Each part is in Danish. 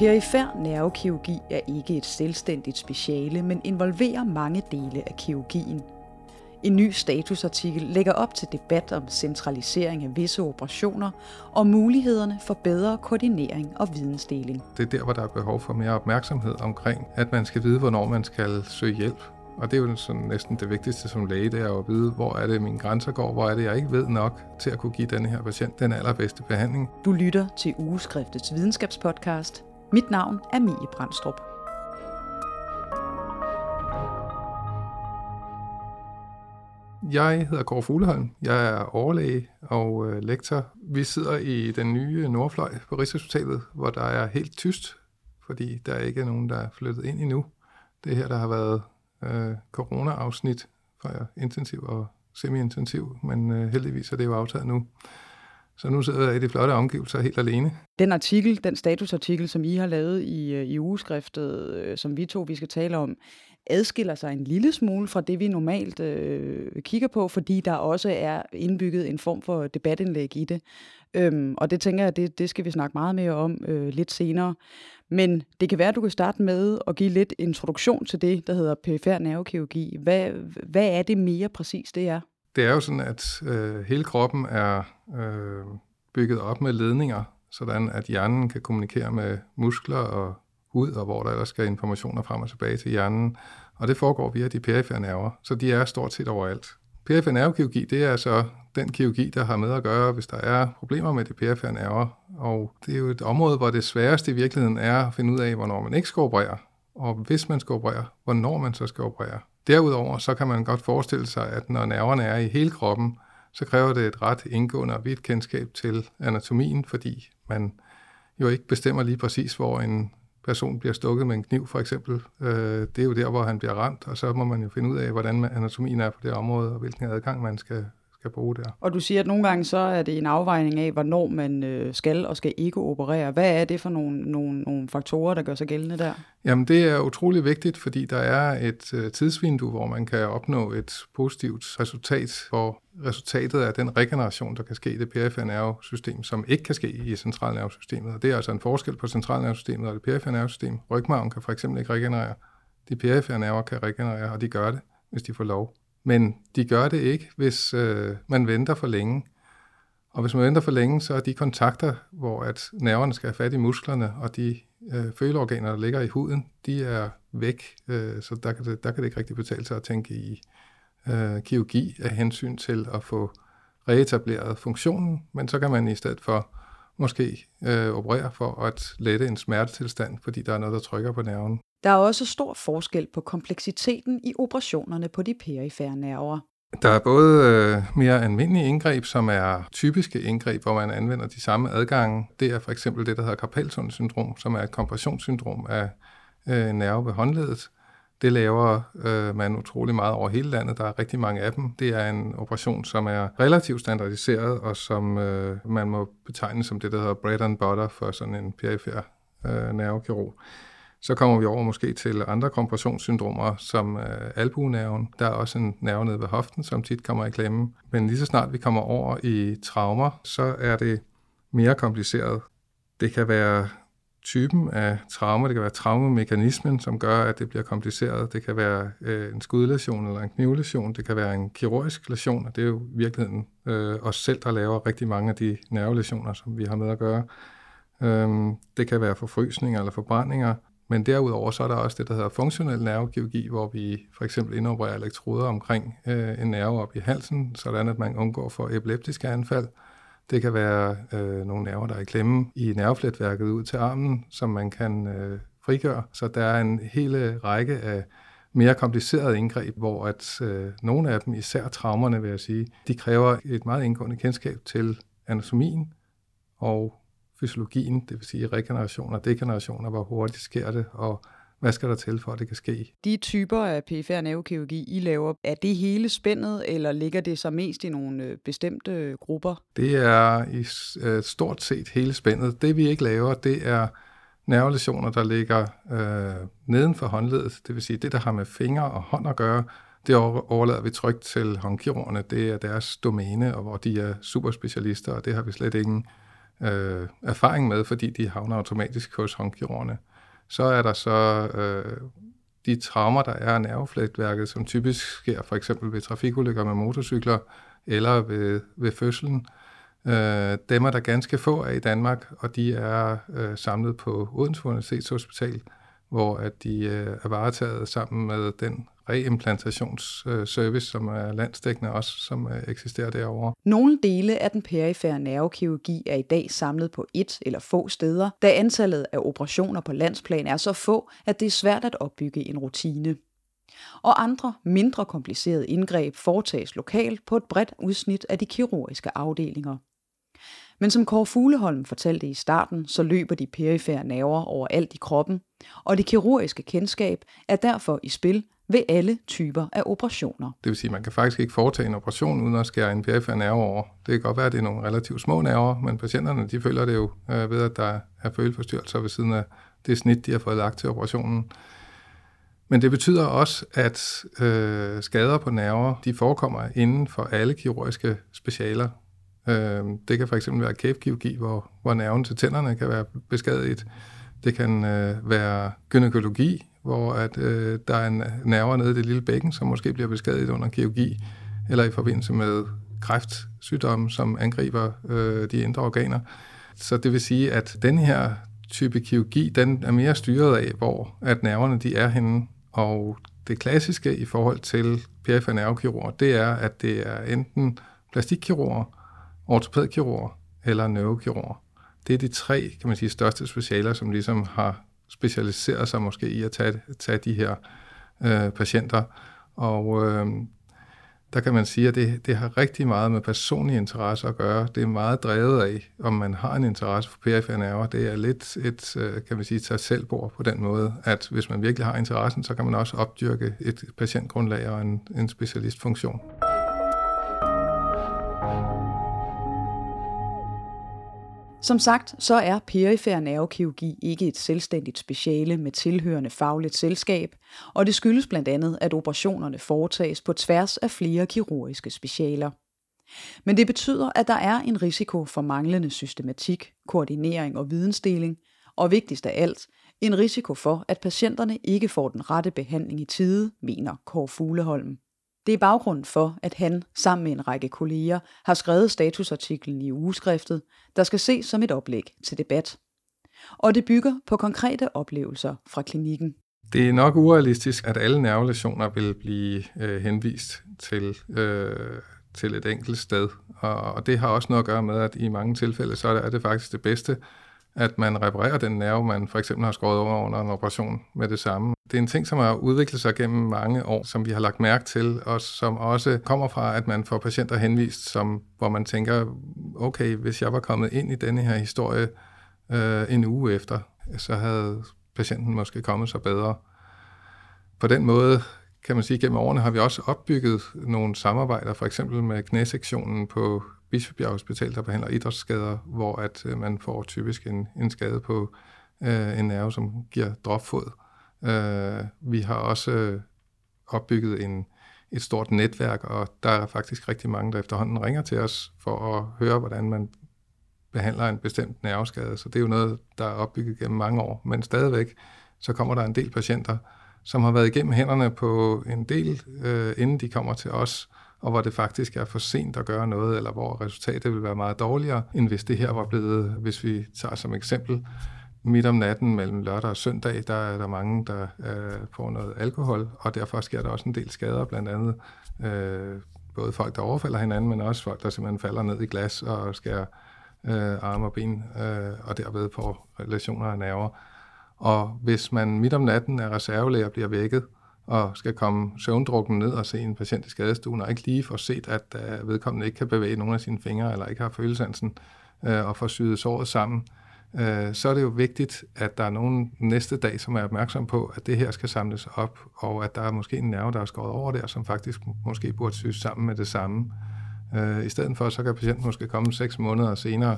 Perifær nervekirurgi er ikke et selvstændigt speciale, men involverer mange dele af kirurgien. En ny statusartikel lægger op til debat om centralisering af visse operationer og mulighederne for bedre koordinering og vidensdeling. Det er der, hvor der er behov for mere opmærksomhed omkring, at man skal vide, hvornår man skal søge hjælp. Og det er jo sådan næsten det vigtigste som læge, det er at vide, hvor er det, mine grænser går, hvor er det, jeg ikke ved nok til at kunne give denne her patient den allerbedste behandling. Du lytter til Ugeskriftets videnskabspodcast. Mit navn er Mie Brandstrup. Jeg hedder Kåre Fugleholm. Jeg er overlæge og øh, lektor. Vi sidder i den nye Nordfløj på Rigshospitalet, hvor der er helt tyst, fordi der ikke er nogen, der er flyttet ind endnu. Det her, der har været øh, corona-afsnit fra intensiv og semi-intensiv, men øh, heldigvis er det jo aftaget nu. Så nu sidder jeg i de flotte omgivelser helt alene. Den artikel, den statusartikel, som I har lavet i, øh, i ugeskriftet, øh, som vi to vi skal tale om, adskiller sig en lille smule fra det, vi normalt øh, kigger på, fordi der også er indbygget en form for debatindlæg i det. Øhm, og det tænker jeg, det, det skal vi snakke meget mere om øh, lidt senere. Men det kan være, at du kan starte med at give lidt introduktion til det, der hedder perifer nervekirurgi. Hvad, hvad er det mere præcis, det er? Det er jo sådan, at øh, hele kroppen er øh, bygget op med ledninger, sådan at hjernen kan kommunikere med muskler og hud, og hvor der ellers skal informationer frem og tilbage til hjernen. Og det foregår via de perifære nerver, så de er stort set overalt. Perifær nervekirurgi, det er altså den kirurgi, der har med at gøre, hvis der er problemer med de perifære nerver. Og det er jo et område, hvor det sværeste i virkeligheden er at finde ud af, hvornår man ikke skal operere, og hvis man skal operere, hvornår man så skal operere. Derudover så kan man godt forestille sig, at når nerverne er i hele kroppen, så kræver det et ret indgående og vidt kendskab til anatomien, fordi man jo ikke bestemmer lige præcis, hvor en person bliver stukket med en kniv for eksempel. Øh, det er jo der, hvor han bliver ramt, og så må man jo finde ud af, hvordan anatomien er på det område, og hvilken adgang man skal, skal bruge der. Og du siger, at nogle gange så er det en afvejning af, hvornår man øh, skal og skal ikke operere. Hvad er det for nogle, nogle, nogle faktorer, der gør sig gældende der? Jamen det er utrolig vigtigt, fordi der er et øh, tidsvindue, hvor man kan opnå et positivt resultat, hvor resultatet er den regeneration, der kan ske i det perifære nervesystem, som ikke kan ske i centralnervesystemet. Og det er altså en forskel på centralnervesystemet og det perifære nervesystem. Rygmarven kan for eksempel ikke regenerere. De perifære nerver kan regenerere, og de gør det, hvis de får lov. Men de gør det ikke, hvis øh, man venter for længe. Og hvis man venter for længe, så er de kontakter, hvor at nerverne skal have fat i musklerne, og de øh, føleorganer, der ligger i huden, de er væk. Øh, så der kan, det, der kan det ikke rigtig betale sig at tænke i øh, kirurgi af hensyn til at få reetableret funktionen, men så kan man i stedet for måske øh, operere for at lette en smertetilstand, fordi der er noget, der trykker på nerven. Der er også stor forskel på kompleksiteten i operationerne på de perifære nerver. Der er både øh, mere almindelige indgreb, som er typiske indgreb, hvor man anvender de samme adgange. Det er for eksempel det, der hedder karpaltunnelsyndrom, som er et kompressionssyndrom af øh, nerve ved håndledet. Det laver øh, man utrolig meget over hele landet. Der er rigtig mange af dem. Det er en operation, som er relativt standardiseret, og som øh, man må betegne som det, der hedder bread and butter for sådan en perifær øh, nervekirurg. Så kommer vi over måske til andre kompressionssyndromer, som øh, albuenerven. Der er også en nerve nede ved hoften, som tit kommer i klemme. Men lige så snart vi kommer over i traumer, så er det mere kompliceret. Det kan være typen af traume, det kan være traumemekanismen, som gør, at det bliver kompliceret. Det kan være øh, en skudlesion eller en knivlesion. Det kan være en kirurgisk lesion, og det er jo i virkeligheden øh, os selv, der laver rigtig mange af de nervelesioner, som vi har med at gøre. Øhm, det kan være forfrysninger eller forbrændinger. Men derudover så er der også det, der hedder funktionel nervekirurgi, hvor vi for eksempel indopererer elektroder omkring øh, en nerve op i halsen, sådan at man undgår for epileptiske anfald. Det kan være øh, nogle nerver, der er i klemme i nervefletværket ud til armen, som man kan øh, frigøre. Så der er en hele øh, række af mere komplicerede indgreb, hvor at øh, nogle af dem, især traumerne vil jeg sige, de kræver et meget indgående kendskab til anatomien og fysiologien, det vil sige regeneration og degeneration, og hvor hurtigt sker det, og hvad skal der til for, at det kan ske? De typer af perifær nervekirurgi, I laver, er det hele spændet, eller ligger det så mest i nogle øh, bestemte grupper? Det er i øh, stort set hele spændet. Det vi ikke laver, det er nervelesioner, der ligger øh, neden for håndledet, det vil sige det, der har med fingre og hånd at gøre, det overlader vi trygt til håndkirurgerne. Det er deres domæne, og hvor de er superspecialister, og det har vi slet ingen øh, erfaring med, fordi de havner automatisk hos håndkirurgerne. Så er der så øh, de traumer, der er af nerveflætværket, som typisk sker for eksempel ved trafikulykker med motorcykler eller ved, ved fødslen. Øh, dem er der ganske få af i Danmark, og de er øh, samlet på Odense Universitetshospital, hvor at de øh, er varetaget sammen med den reimplantationsservice, øh, som er landsdækkende også, som øh, eksisterer derovre. Nogle dele af den perifære nervekirurgi er i dag samlet på et eller få steder, da antallet af operationer på landsplan er så få, at det er svært at opbygge en rutine. Og andre, mindre komplicerede indgreb foretages lokalt på et bredt udsnit af de kirurgiske afdelinger. Men som Kåre Fugleholm fortalte i starten, så løber de perifære nerver overalt i kroppen, og det kirurgiske kendskab er derfor i spil ved alle typer af operationer. Det vil sige, at man kan faktisk ikke foretage en operation uden at skære en perifær nerve over. Det kan godt være, at det er nogle relativt små nerver, men patienterne de føler det jo øh, ved, at der er føleforstyrrelser ved siden af det snit, de har fået lagt til operationen. Men det betyder også, at øh, skader på nerver, de forekommer inden for alle kirurgiske specialer. Øh, det kan for eksempel være kæbkirurgi, hvor, hvor nerven til tænderne kan være beskadiget. Det kan øh, være gynækologi, hvor at, øh, der er en nerver nede i det lille bækken, som måske bliver beskadiget under kirurgi, eller i forbindelse med kræftsygdomme, som angriber øh, de indre organer. Så det vil sige, at den her type kirurgi, den er mere styret af, hvor at nerverne de er henne. Og det klassiske i forhold til perifer nervekirurger, det er, at det er enten plastikkirurger, ortopædkirurger eller neurokirurger. Det er de tre, kan man sige, største specialer, som ligesom har specialiseret sig måske i at tage, tage de her øh, patienter. Og øh, der kan man sige, at det, det har rigtig meget med personlig interesse at gøre. Det er meget drevet af, om man har en interesse for perifære nerver. Det er lidt et, øh, kan man sige, tage selvbord på den måde, at hvis man virkelig har interessen, så kan man også opdyrke et patientgrundlag og en, en specialistfunktion. Som sagt, så er perifær nervekirurgi ikke et selvstændigt speciale med tilhørende fagligt selskab, og det skyldes blandt andet, at operationerne foretages på tværs af flere kirurgiske specialer. Men det betyder, at der er en risiko for manglende systematik, koordinering og vidensdeling, og vigtigst af alt, en risiko for, at patienterne ikke får den rette behandling i tide, mener Kåre Fugleholm. Det er baggrunden for, at han sammen med en række kolleger har skrevet statusartiklen i ugeskriftet, der skal ses som et oplæg til debat. Og det bygger på konkrete oplevelser fra klinikken. Det er nok urealistisk, at alle nervelationer vil blive øh, henvist til, øh, til et enkelt sted. Og, og det har også noget at gøre med, at i mange tilfælde, så er det faktisk det bedste at man reparerer den nerve, man for eksempel har skåret over under en operation med det samme. Det er en ting, som har udviklet sig gennem mange år, som vi har lagt mærke til, og som også kommer fra, at man får patienter henvist, som, hvor man tænker, okay, hvis jeg var kommet ind i denne her historie øh, en uge efter, så havde patienten måske kommet sig bedre. På den måde kan man sige, gennem årene har vi også opbygget nogle samarbejder, for eksempel med knæsektionen på Bispebjerg Hospital, der behandler idrætsskader, hvor at øh, man får typisk en, en skade på øh, en nerve, som giver dropfod. Øh, vi har også øh, opbygget en, et stort netværk, og der er faktisk rigtig mange, der efterhånden ringer til os for at høre, hvordan man behandler en bestemt nerveskade. Så det er jo noget, der er opbygget gennem mange år. Men stadigvæk, så kommer der en del patienter, som har været igennem hænderne på en del, øh, inden de kommer til os, og hvor det faktisk er for sent at gøre noget, eller hvor resultatet vil være meget dårligere, end hvis det her var blevet, hvis vi tager som eksempel, midt om natten mellem lørdag og søndag, der er der mange, der øh, får noget alkohol, og derfor sker der også en del skader, blandt andet øh, både folk, der overfalder hinanden, men også folk, der simpelthen falder ned i glas og skærer øh, arme og ben, øh, og derved på relationer og nerver. Og hvis man midt om natten er reservelæger og bliver vækket, og skal komme søvndrukken ned og se en patient i skadestuen, og ikke lige få set, at øh, vedkommende ikke kan bevæge nogle af sine fingre, eller ikke har følelsansen, uh, øh, og få syet såret sammen, uh, så er det jo vigtigt, at der er nogen næste dag, som er opmærksom på, at det her skal samles op, og at der er måske en nerve, der er skåret over der, som faktisk måske burde syes sammen med det samme. Uh, I stedet for, så kan patienten måske komme seks måneder senere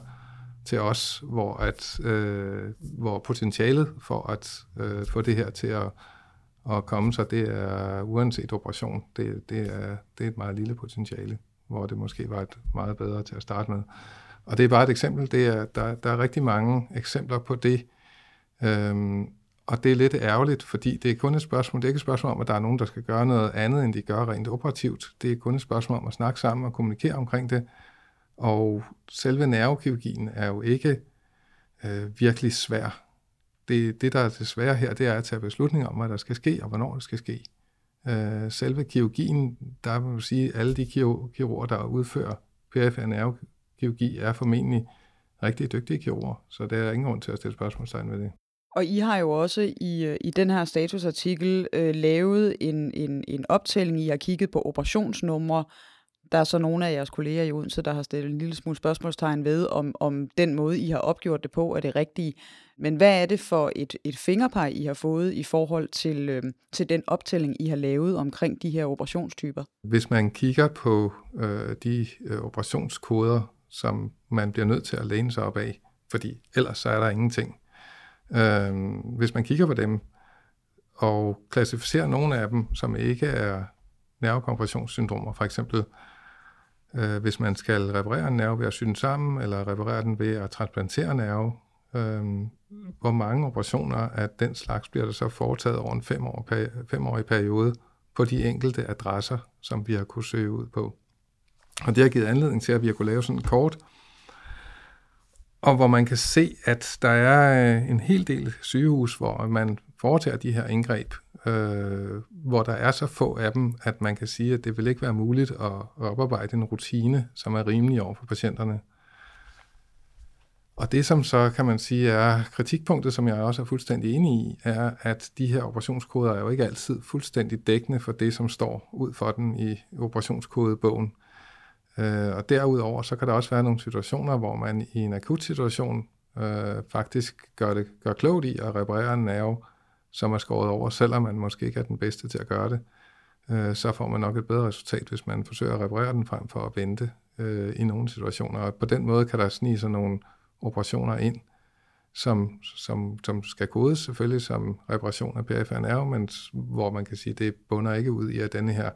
til os, hvor, at, uh, hvor potentialet for at få det her til at at komme sig, det er uanset operation, det, det, er, det er et meget lille potentiale, hvor det måske var et meget bedre til at starte med. Og det er bare et eksempel. Det er, der, der er rigtig mange eksempler på det. Øhm, og det er lidt ærgerligt, fordi det er kun et spørgsmål. Det er ikke et spørgsmål om, at der er nogen, der skal gøre noget andet, end de gør rent operativt. Det er kun et spørgsmål om at snakke sammen og kommunikere omkring det. Og selve nervekirurgien er jo ikke øh, virkelig svær. Det, det, der er desværre her, det er at tage beslutninger om, hvad der skal ske, og hvornår det skal ske. Øh, selve kirurgien, der må man sige, alle de kirurger, der udfører perifer nervekirurgi, er formentlig rigtig dygtige kirurger, så der er ingen grund til at stille spørgsmålstegn ved det. Og I har jo også i, øh, i den her statusartikel øh, lavet en, en, en optælling. I har kigget på operationsnumre. Der er så nogle af jeres kolleger i Odense, der har stillet en lille smule spørgsmålstegn ved, om, om den måde, I har opgjort det på, er det rigtige. Men hvad er det for et, et fingerpeg, I har fået i forhold til, øh, til den optælling, I har lavet omkring de her operationstyper? Hvis man kigger på øh, de øh, operationskoder, som man bliver nødt til at læne sig op af, fordi ellers så er der ingenting, Øh, hvis man kigger på dem og klassificerer nogle af dem, som ikke er nervekompressionssyndromer, for eksempel øh, Øh, hvis man skal reparere en nerve ved at sy den sammen, eller reparere den ved at transplantere nerve, øh, hvor mange operationer af den slags bliver der så foretaget over en fem år, femårig periode på de enkelte adresser, som vi har kunne søge ud på. Og det har givet anledning til, at vi har kunne lave sådan et kort, og hvor man kan se, at der er øh, en hel del sygehus, hvor man foretager de her indgreb, øh, hvor der er så få af dem, at man kan sige, at det vil ikke være muligt at, oparbejde en rutine, som er rimelig over for patienterne. Og det, som så kan man sige er kritikpunktet, som jeg også er fuldstændig enig i, er, at de her operationskoder er jo ikke altid fuldstændig dækkende for det, som står ud for den i operationskodebogen. Øh, og derudover, så kan der også være nogle situationer, hvor man i en akut situation øh, faktisk gør det gør klogt i at reparere en nerve, som er skåret over, selvom man måske ikke er den bedste til at gøre det. Øh, så får man nok et bedre resultat, hvis man forsøger at reparere den frem for at vente øh, i nogle situationer. Og på den måde kan der snige sig nogle operationer ind, som, som, som skal kodes selvfølgelig som reparation af perifær nerve, men hvor man kan sige, at det bunder ikke ud i, at denne her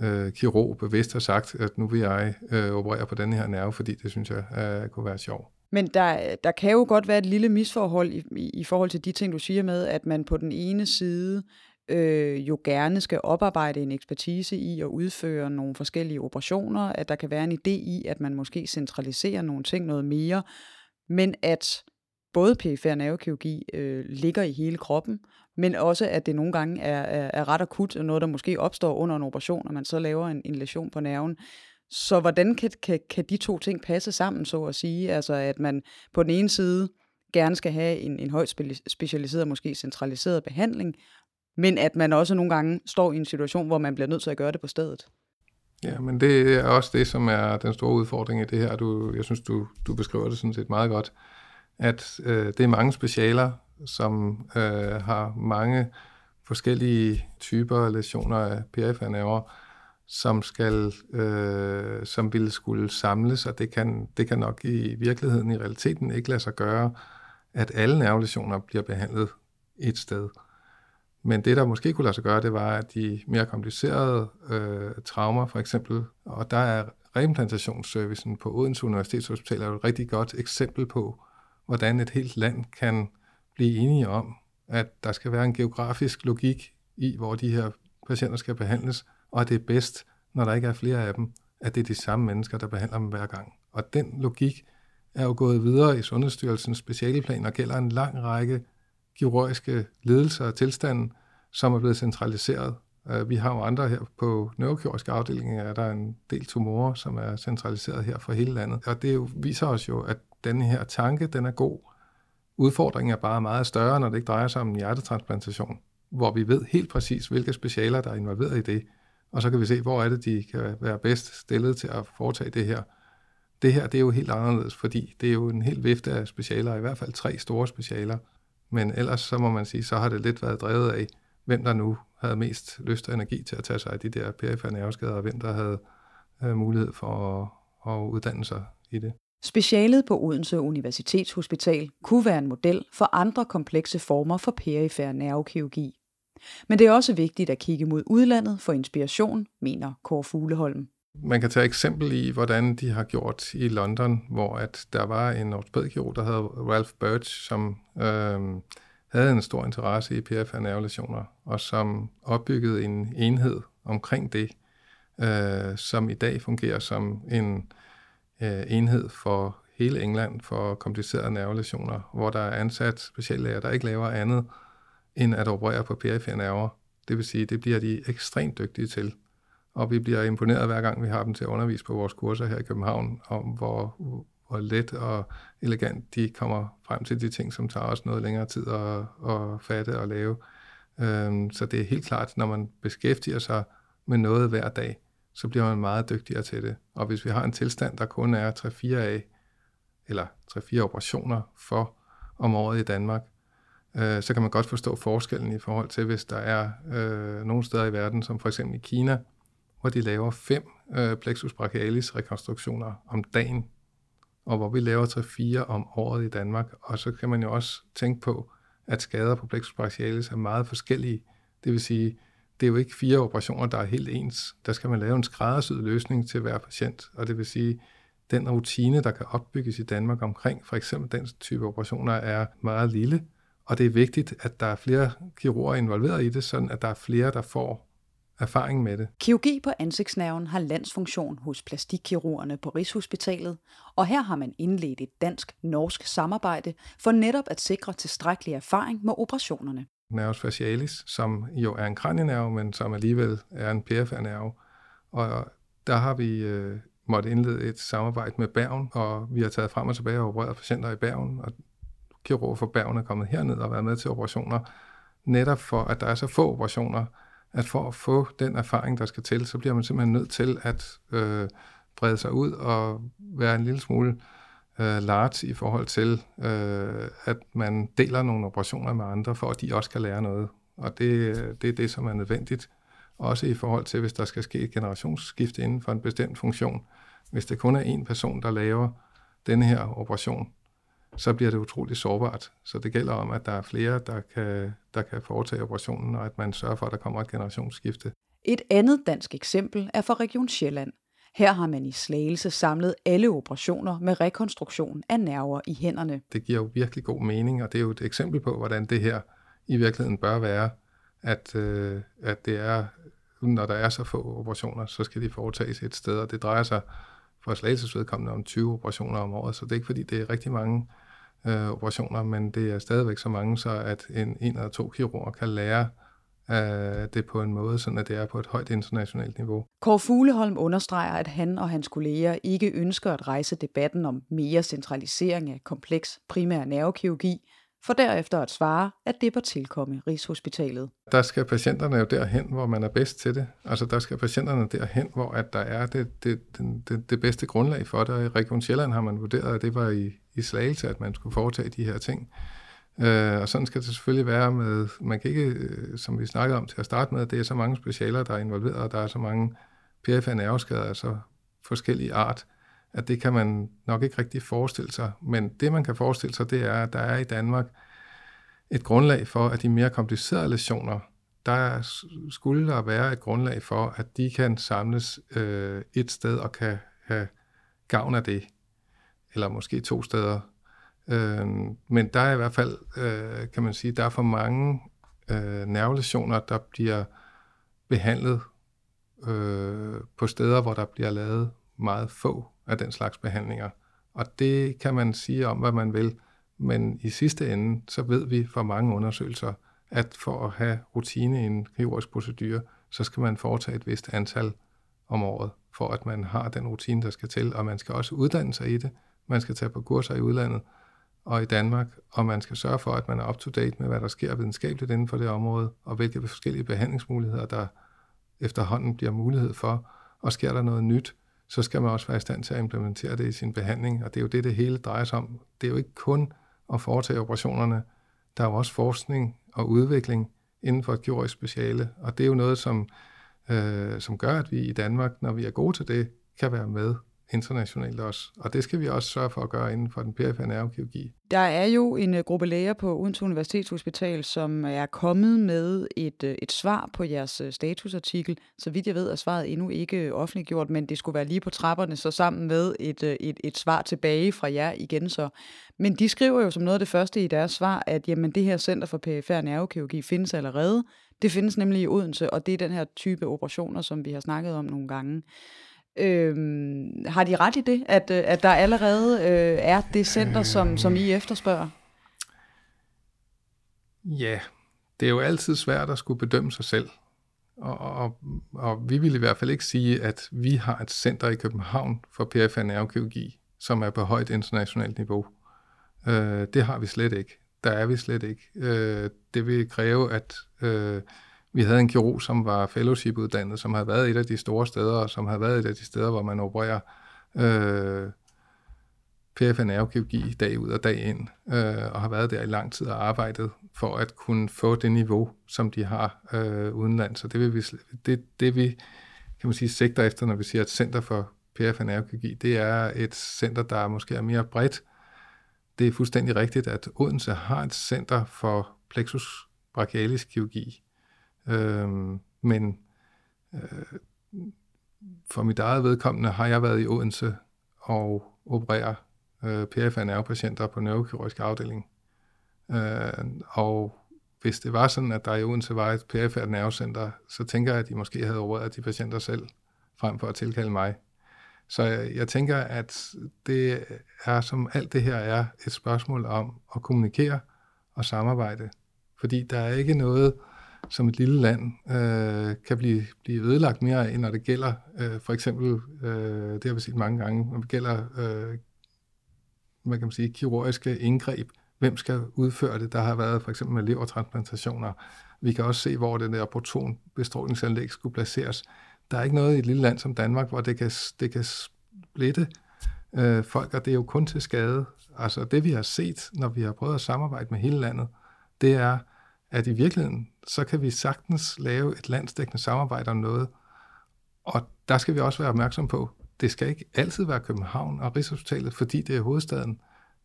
øh, kirurg bevidst har sagt, at nu vil jeg øh, operere på den her nerve, fordi det synes jeg øh, kunne være sjovt. Men der, der kan jo godt være et lille misforhold i, i, i forhold til de ting, du siger med, at man på den ene side øh, jo gerne skal oparbejde en ekspertise i at udføre nogle forskellige operationer, at der kan være en idé i, at man måske centraliserer nogle ting noget mere, men at både perifær nervekirurgi øh, ligger i hele kroppen, men også at det nogle gange er, er, er ret akut, og noget, der måske opstår under en operation, og man så laver en, en lesion på nerven. Så hvordan kan, kan, kan de to ting passe sammen, så at sige? Altså at man på den ene side gerne skal have en, en højt specialiseret, måske centraliseret behandling, men at man også nogle gange står i en situation, hvor man bliver nødt til at gøre det på stedet. Ja, men det er også det, som er den store udfordring i det her. Du, jeg synes, du, du beskriver det sådan set meget godt, at øh, det er mange specialer, som øh, har mange forskellige typer lesioner af periferne som skal, øh, som ville skulle samles, og det kan, det kan nok i virkeligheden, i realiteten, ikke lade sig gøre, at alle nervelesioner bliver behandlet et sted. Men det, der måske kunne lade sig gøre, det var, at de mere komplicerede øh, traumer, for eksempel, og der er reimplantationsservicen på Odense Universitetshospital er et rigtig godt eksempel på, hvordan et helt land kan blive enige om, at der skal være en geografisk logik i, hvor de her patienter skal behandles, og at det er bedst, når der ikke er flere af dem, at det er de samme mennesker, der behandler dem hver gang. Og den logik er jo gået videre i Sundhedsstyrelsens specialeplan og gælder en lang række kirurgiske ledelser og tilstanden, som er blevet centraliseret. Øh, vi har jo andre her på neurokirurgiske afdelinger, er der en del tumorer, som er centraliseret her for hele landet. Og det jo, viser os jo, at denne her tanke, den er god, Udfordringen er bare meget større, når det ikke drejer sig om en hjertetransplantation, hvor vi ved helt præcis, hvilke specialer, der er involveret i det, og så kan vi se, hvor er det, de kan være bedst stillet til at foretage det her. Det her, det er jo helt anderledes, fordi det er jo en helt vifte af specialer, i hvert fald tre store specialer. Men ellers, så må man sige, så har det lidt været drevet af, hvem der nu havde mest lyst og energi til at tage sig af de der perifære nerveskader, og hvem der havde øh, mulighed for at, at uddanne sig i det. Specialet på Odense Universitetshospital kunne være en model for andre komplekse former for perifær nervekirurgi. Men det er også vigtigt at kigge mod udlandet for inspiration, mener Kåre Fugleholm. Man kan tage eksempel i, hvordan de har gjort i London, hvor at der var en ortopædkirurg, der hed Ralph Birch, som øh, havde en stor interesse i PFA-nervelationer, og som opbyggede en enhed omkring det, øh, som i dag fungerer som en øh, enhed for hele England for komplicerede nervelationer, hvor der er ansat speciallæger, der ikke laver andet end at operere på perifære nerver. Det vil sige, det bliver de ekstremt dygtige til. Og vi bliver imponeret hver gang, vi har dem til at undervise på vores kurser her i København, om hvor, hvor let og elegant de kommer frem til de ting, som tager os noget længere tid at, at fatte og lave. Øhm, så det er helt klart, når man beskæftiger sig med noget hver dag, så bliver man meget dygtigere til det. Og hvis vi har en tilstand, der kun er 3-4 af, eller 3-4 operationer for om året i Danmark, øh, så kan man godt forstå forskellen i forhold til, hvis der er øh, nogle steder i verden, som for eksempel i Kina, hvor de laver fem øh, plexus brachialis rekonstruktioner om dagen, og hvor vi laver 3-4 om året i Danmark. Og så kan man jo også tænke på, at skader på plexus brachialis er meget forskellige. Det vil sige, det er jo ikke fire operationer, der er helt ens. Der skal man lave en skræddersyet løsning til hver patient, og det vil sige, den rutine, der kan opbygges i Danmark omkring for eksempel den type operationer, er meget lille, og det er vigtigt, at der er flere kirurger involveret i det, sådan at der er flere, der får erfaring med det. Kirurgi på ansigtsnerven har landsfunktion hos plastikkirurgerne på Rigshospitalet, og her har man indledt et dansk-norsk samarbejde for netop at sikre tilstrækkelig erfaring med operationerne. Nervus facialis, som jo er en kranienerve, men som alligevel er en PFR-nerve. Og der har vi øh, måtte indlede et samarbejde med Bergen, og vi har taget frem og tilbage og opereret patienter i Bergen, og kirurg for Bergen er kommet herned og været med til operationer, netop for, at der er så få operationer, at for at få den erfaring, der skal til, så bliver man simpelthen nødt til at øh, brede sig ud og være en lille smule øh, large i forhold til, øh, at man deler nogle operationer med andre, for at de også kan lære noget. Og det, det er det, som er nødvendigt, også i forhold til, hvis der skal ske et generationsskifte inden for en bestemt funktion. Hvis det kun er en person, der laver denne her operation, så bliver det utroligt sårbart. Så det gælder om, at der er flere, der kan, der kan foretage operationen, og at man sørger for, at der kommer et generationsskifte. Et andet dansk eksempel er fra Region Sjælland. Her har man i Slagelse samlet alle operationer med rekonstruktion af nerver i hænderne. Det giver jo virkelig god mening, og det er jo et eksempel på, hvordan det her i virkeligheden bør være, at, øh, at det er, når der er så få operationer, så skal de foretages et sted, og det drejer sig for Slagelses vedkommende om 20 operationer om året, så det er ikke fordi, det er rigtig mange øh, operationer, men det er stadigvæk så mange, så at en, en eller to kirurger kan lære øh, det på en måde, sådan at det er på et højt internationalt niveau. Kåre Fugleholm understreger, at han og hans kolleger ikke ønsker at rejse debatten om mere centralisering af kompleks primær nervekirurgi, for derefter at svare, at det bør tilkomme Rigshospitalet. Der skal patienterne jo derhen, hvor man er bedst til det. Altså der skal patienterne derhen, hvor at der er det, det, det, det bedste grundlag for det. Og i Region Sjælland har man vurderet, at det var i, i Slagelse, at man skulle foretage de her ting. Øh, og sådan skal det selvfølgelig være med, man kan ikke, øh, som vi snakkede om til at starte med, at det er så mange specialer, der er involveret, og der er så mange PFA nerveskader, altså forskellige art, at det kan man nok ikke rigtig forestille sig. Men det, man kan forestille sig, det er, at der er i Danmark et grundlag for, at de mere komplicerede lesioner, der skulle der være et grundlag for, at de kan samles øh, et sted og kan have gavn af det. Eller måske to steder. Øh, men der er i hvert fald, øh, kan man sige, der er for mange øh, nervelesioner, der bliver behandlet øh, på steder, hvor der bliver lavet meget få af den slags behandlinger. Og det kan man sige om, hvad man vil, men i sidste ende, så ved vi fra mange undersøgelser, at for at have rutine i en kirurgisk procedure, så skal man foretage et vist antal om året, for at man har den rutine, der skal til, og man skal også uddanne sig i det. Man skal tage på kurser i udlandet og i Danmark, og man skal sørge for, at man er up-to-date med, hvad der sker videnskabeligt inden for det område, og hvilke forskellige behandlingsmuligheder, der efterhånden bliver mulighed for, og sker der noget nyt, så skal man også være i stand til at implementere det i sin behandling, og det er jo det, det hele drejer sig om. Det er jo ikke kun at foretage operationerne, der er jo også forskning og udvikling inden for et kirurgisk speciale, og det er jo noget, som, øh, som gør, at vi i Danmark, når vi er gode til det, kan være med internationalt også. Og det skal vi også sørge for at gøre inden for den perifære nervekirurgi. Der er jo en øh, gruppe læger på Odense Universitetshospital, som er kommet med et, øh, et svar på jeres øh, statusartikel. Så vidt jeg ved, er svaret endnu ikke offentliggjort, men det skulle være lige på trapperne, så sammen med et, et, et svar tilbage fra jer igen så. Men de skriver jo som noget af det første i deres svar, at jamen, det her Center for Perifær Nervekirurgi findes allerede. Det findes nemlig i Odense, og det er den her type operationer, som vi har snakket om nogle gange. Øhm, har de ret i det, at, øh, at der allerede øh, er det center, som, som I efterspørger? Ja, det er jo altid svært at skulle bedømme sig selv. Og, og, og vi vil i hvert fald ikke sige, at vi har et center i København for perifær nervekirurgi, som er på højt internationalt niveau. Øh, det har vi slet ikke. Der er vi slet ikke. Øh, det vil kræve, at øh, vi havde en kirurg, som var fellowship-uddannet, som havde været et af de store steder, og som havde været et af de steder, hvor man opererer øh, PFA nervekirurgi dag ud og dag ind, øh, og har været der i lang tid og arbejdet for at kunne få det niveau, som de har øh, udenlands. Så det, vil vi, det, det vi kan man sige, sigter efter, når vi siger et center for PFA nervekirurgi, det er et center, der måske er mere bredt. Det er fuldstændig rigtigt, at Odense har et center for plexus brachialis kirurgi, Øh, men øh, for mit eget vedkommende har jeg været i Odense og opererer øh, PFA nervepatienter på neurokirurgisk afdeling. Øh, og hvis det var sådan, at der i Odense var et PFA nervecenter, så tænker jeg, at de måske havde opereret de patienter selv, frem for at tilkalde mig. Så jeg, jeg tænker, at det er, som alt det her er, et spørgsmål om at kommunikere og samarbejde. Fordi der er ikke noget, som et lille land øh, kan blive, blive ødelagt mere, end når det gælder øh, for eksempel, øh, det har vi set mange gange, når det gælder, øh, hvad kan man sige, kirurgiske indgreb. Hvem skal udføre det? Der har været for eksempel med levertransplantationer. Vi kan også se, hvor det der protonbestrålingsanlæg skulle placeres. Der er ikke noget i et lille land som Danmark, hvor det kan, det kan splitte øh, folk, og det er jo kun til skade. Altså det, vi har set, når vi har prøvet at samarbejde med hele landet, det er, at i virkeligheden, så kan vi sagtens lave et landsdækkende samarbejde om noget. Og der skal vi også være opmærksom på, det skal ikke altid være København og Rigshospitalet, fordi det er hovedstaden.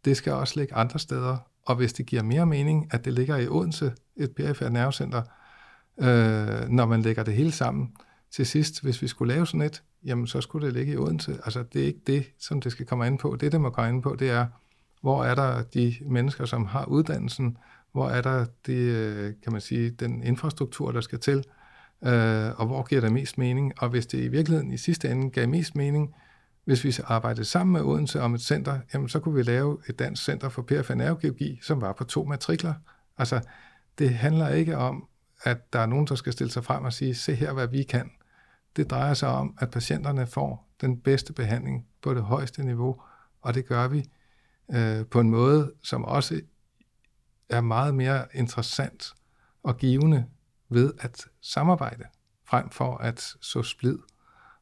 Det skal også ligge andre steder. Og hvis det giver mere mening, at det ligger i Odense, et perifært nervecenter, øh, når man lægger det hele sammen, til sidst, hvis vi skulle lave sådan et, jamen så skulle det ligge i Odense. Altså det er ikke det, som det skal komme ind på. Det, det må komme ind på, det er, hvor er der de mennesker, som har uddannelsen, hvor er der det, øh, kan man sige, den infrastruktur, der skal til, øh, og hvor giver det mest mening. Og hvis det i virkeligheden i sidste ende gav mest mening, hvis vi arbejdede sammen med Odense om et center, jamen så kunne vi lave et dansk center for perifær nervekirurgi, som var på to matrikler. Altså, det handler ikke om, at der er nogen, der skal stille sig frem og sige, se her, hvad vi kan. Det drejer sig om, at patienterne får den bedste behandling på det højeste niveau, og det gør vi øh, på en måde, som også er meget mere interessant og givende ved at samarbejde, frem for at så splid.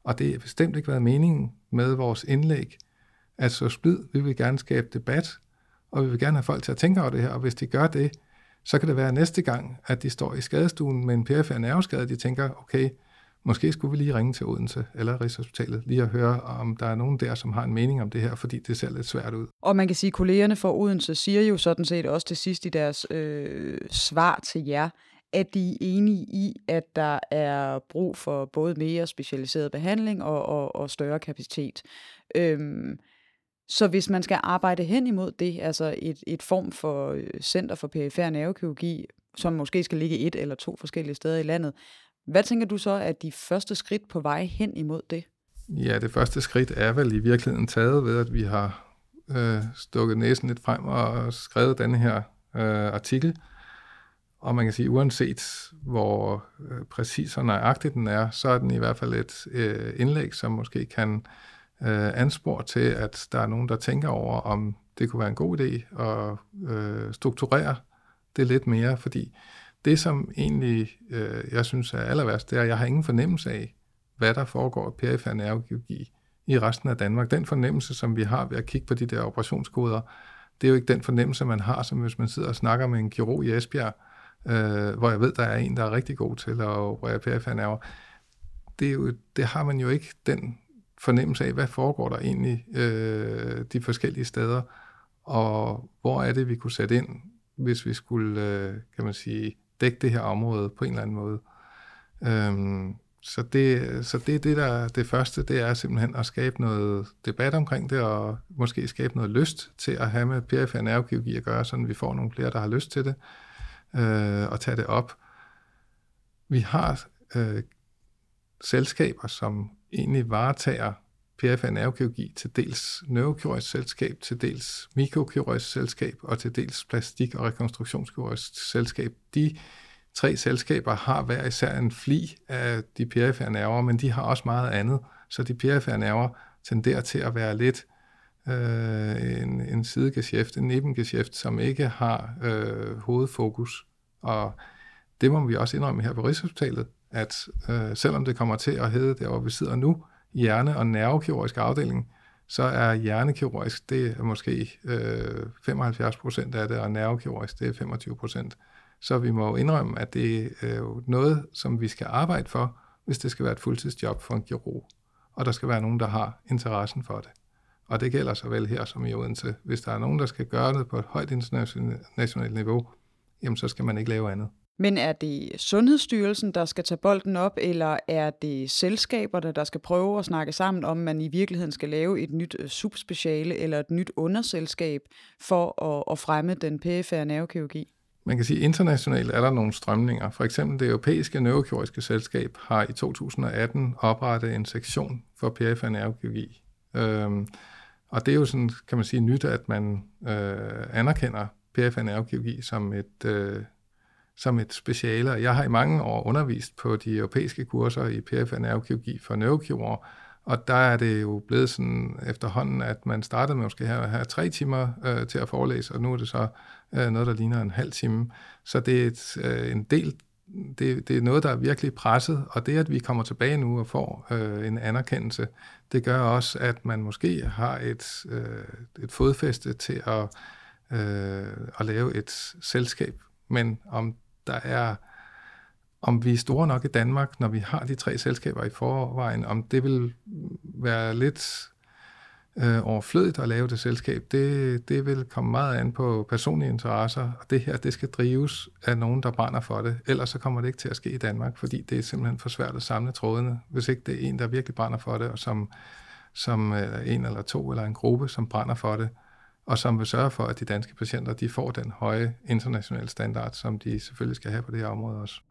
Og det har bestemt ikke været meningen med vores indlæg, at så splid. Vi vil gerne skabe debat, og vi vil gerne have folk til at tænke over det her, og hvis de gør det, så kan det være næste gang, at de står i skadestuen med en perifær nerveskade, de tænker, okay, måske skulle vi lige ringe til Odense eller Rigshospitalet, lige at høre, om der er nogen der, som har en mening om det her, fordi det ser lidt svært ud. Og man kan sige, at kollegerne fra Odense siger jo sådan set også til sidst i deres øh, svar til jer, at de er enige i, at der er brug for både mere specialiseret behandling og, og, og større kapacitet. Øhm, så hvis man skal arbejde hen imod det, altså et, et form for øh, center for perifær nervekirurgi, som måske skal ligge et eller to forskellige steder i landet, hvad tænker du så er de første skridt på vej hen imod det? Ja, det første skridt er vel i virkeligheden taget ved, at vi har øh, stukket næsen lidt frem og skrevet denne her øh, artikel. Og man kan sige, uanset hvor øh, præcis og nøjagtig den er, så er den i hvert fald et øh, indlæg, som måske kan øh, anspore til, at der er nogen, der tænker over, om det kunne være en god idé at øh, strukturere det lidt mere, fordi det, som egentlig øh, jeg synes er aller værst, det er, at jeg har ingen fornemmelse af, hvad der foregår i perifær nervekirurgi i resten af Danmark. Den fornemmelse, som vi har ved at kigge på de der operationskoder, det er jo ikke den fornemmelse, man har, som hvis man sidder og snakker med en kirurg i Esbjerg, øh, hvor jeg ved, der er en, der er rigtig god til at operere perifær nerver. Det, er jo, det har man jo ikke den fornemmelse af, hvad foregår der egentlig øh, de forskellige steder, og hvor er det, vi kunne sætte ind, hvis vi skulle, øh, kan man sige, dække det her område på en eller anden måde. Øhm, så det, så det, det der det første, det er simpelthen at skabe noget debat omkring det, og måske skabe noget lyst til at have med perifær nervekirurgi at gøre, så vi får nogle flere, der har lyst til det, øh, og tage det op. Vi har øh, selskaber, som egentlig varetager PFA nervekirurgi, til dels neurokirurgisk selskab, til dels mikrokirurgisk selskab, og til dels plastik- og rekonstruktionskirurgisk selskab. De tre selskaber har hver især en fli af de perifære nerver, men de har også meget andet. Så de perifære nerver tenderer til at være lidt øh, en, en sidegeschæft, en nebengeschæft, som ikke har øh, hovedfokus. Og det må vi også indrømme her på Rigshospitalet, at øh, selvom det kommer til at hedde der, hvor vi sidder nu, hjerne- og nervekirurgisk afdeling, så er hjernekirurgisk, det er måske øh, 75 procent af det, og nervekirurgisk, det er 25 procent. Så vi må indrømme, at det er noget, som vi skal arbejde for, hvis det skal være et fuldtidsjob for en kirurg. Og der skal være nogen, der har interessen for det. Og det gælder såvel her som i Odense. Hvis der er nogen, der skal gøre det på et højt internationalt niveau, jamen så skal man ikke lave andet. Men er det Sundhedsstyrelsen, der skal tage bolden op, eller er det selskaberne, der skal prøve at snakke sammen om, man i virkeligheden skal lave et nyt øh, subspeciale eller et nyt underselskab for at, at fremme den perifære nervekirurgi? Man kan sige, at internationalt er der nogle strømninger. For eksempel det europæiske neurokirurgiske selskab har i 2018 oprettet en sektion for perifer nervekirurgi. Øhm, og det er jo sådan, kan man sige, nyt, at man øh, anerkender perifer nervekirurgi som et, øh, som et speciale. Jeg har i mange år undervist på de europæiske kurser i perifær nervekirurgi for neurokirurger, og der er det jo blevet sådan efterhånden, at man startede med måske at have tre timer øh, til at forelæse, og nu er det så øh, noget, der ligner en halv time. Så det er et, øh, en del, det, det er noget, der er virkelig presset, og det, at vi kommer tilbage nu og får øh, en anerkendelse, det gør også, at man måske har et, øh, et fodfæste til at, øh, at lave et selskab. Men om der er om vi er store nok i Danmark, når vi har de tre selskaber i forvejen, om det vil være lidt øh, overflødigt at lave det selskab, det, det vil komme meget an på personlige interesser, og det her, det skal drives af nogen, der brænder for det, ellers så kommer det ikke til at ske i Danmark, fordi det er simpelthen for svært at samle trådene, hvis ikke det er en, der virkelig brænder for det, og som, som øh, en eller to eller en gruppe, som brænder for det, og som vil sørge for, at de danske patienter de får den høje internationale standard, som de selvfølgelig skal have på det her område også.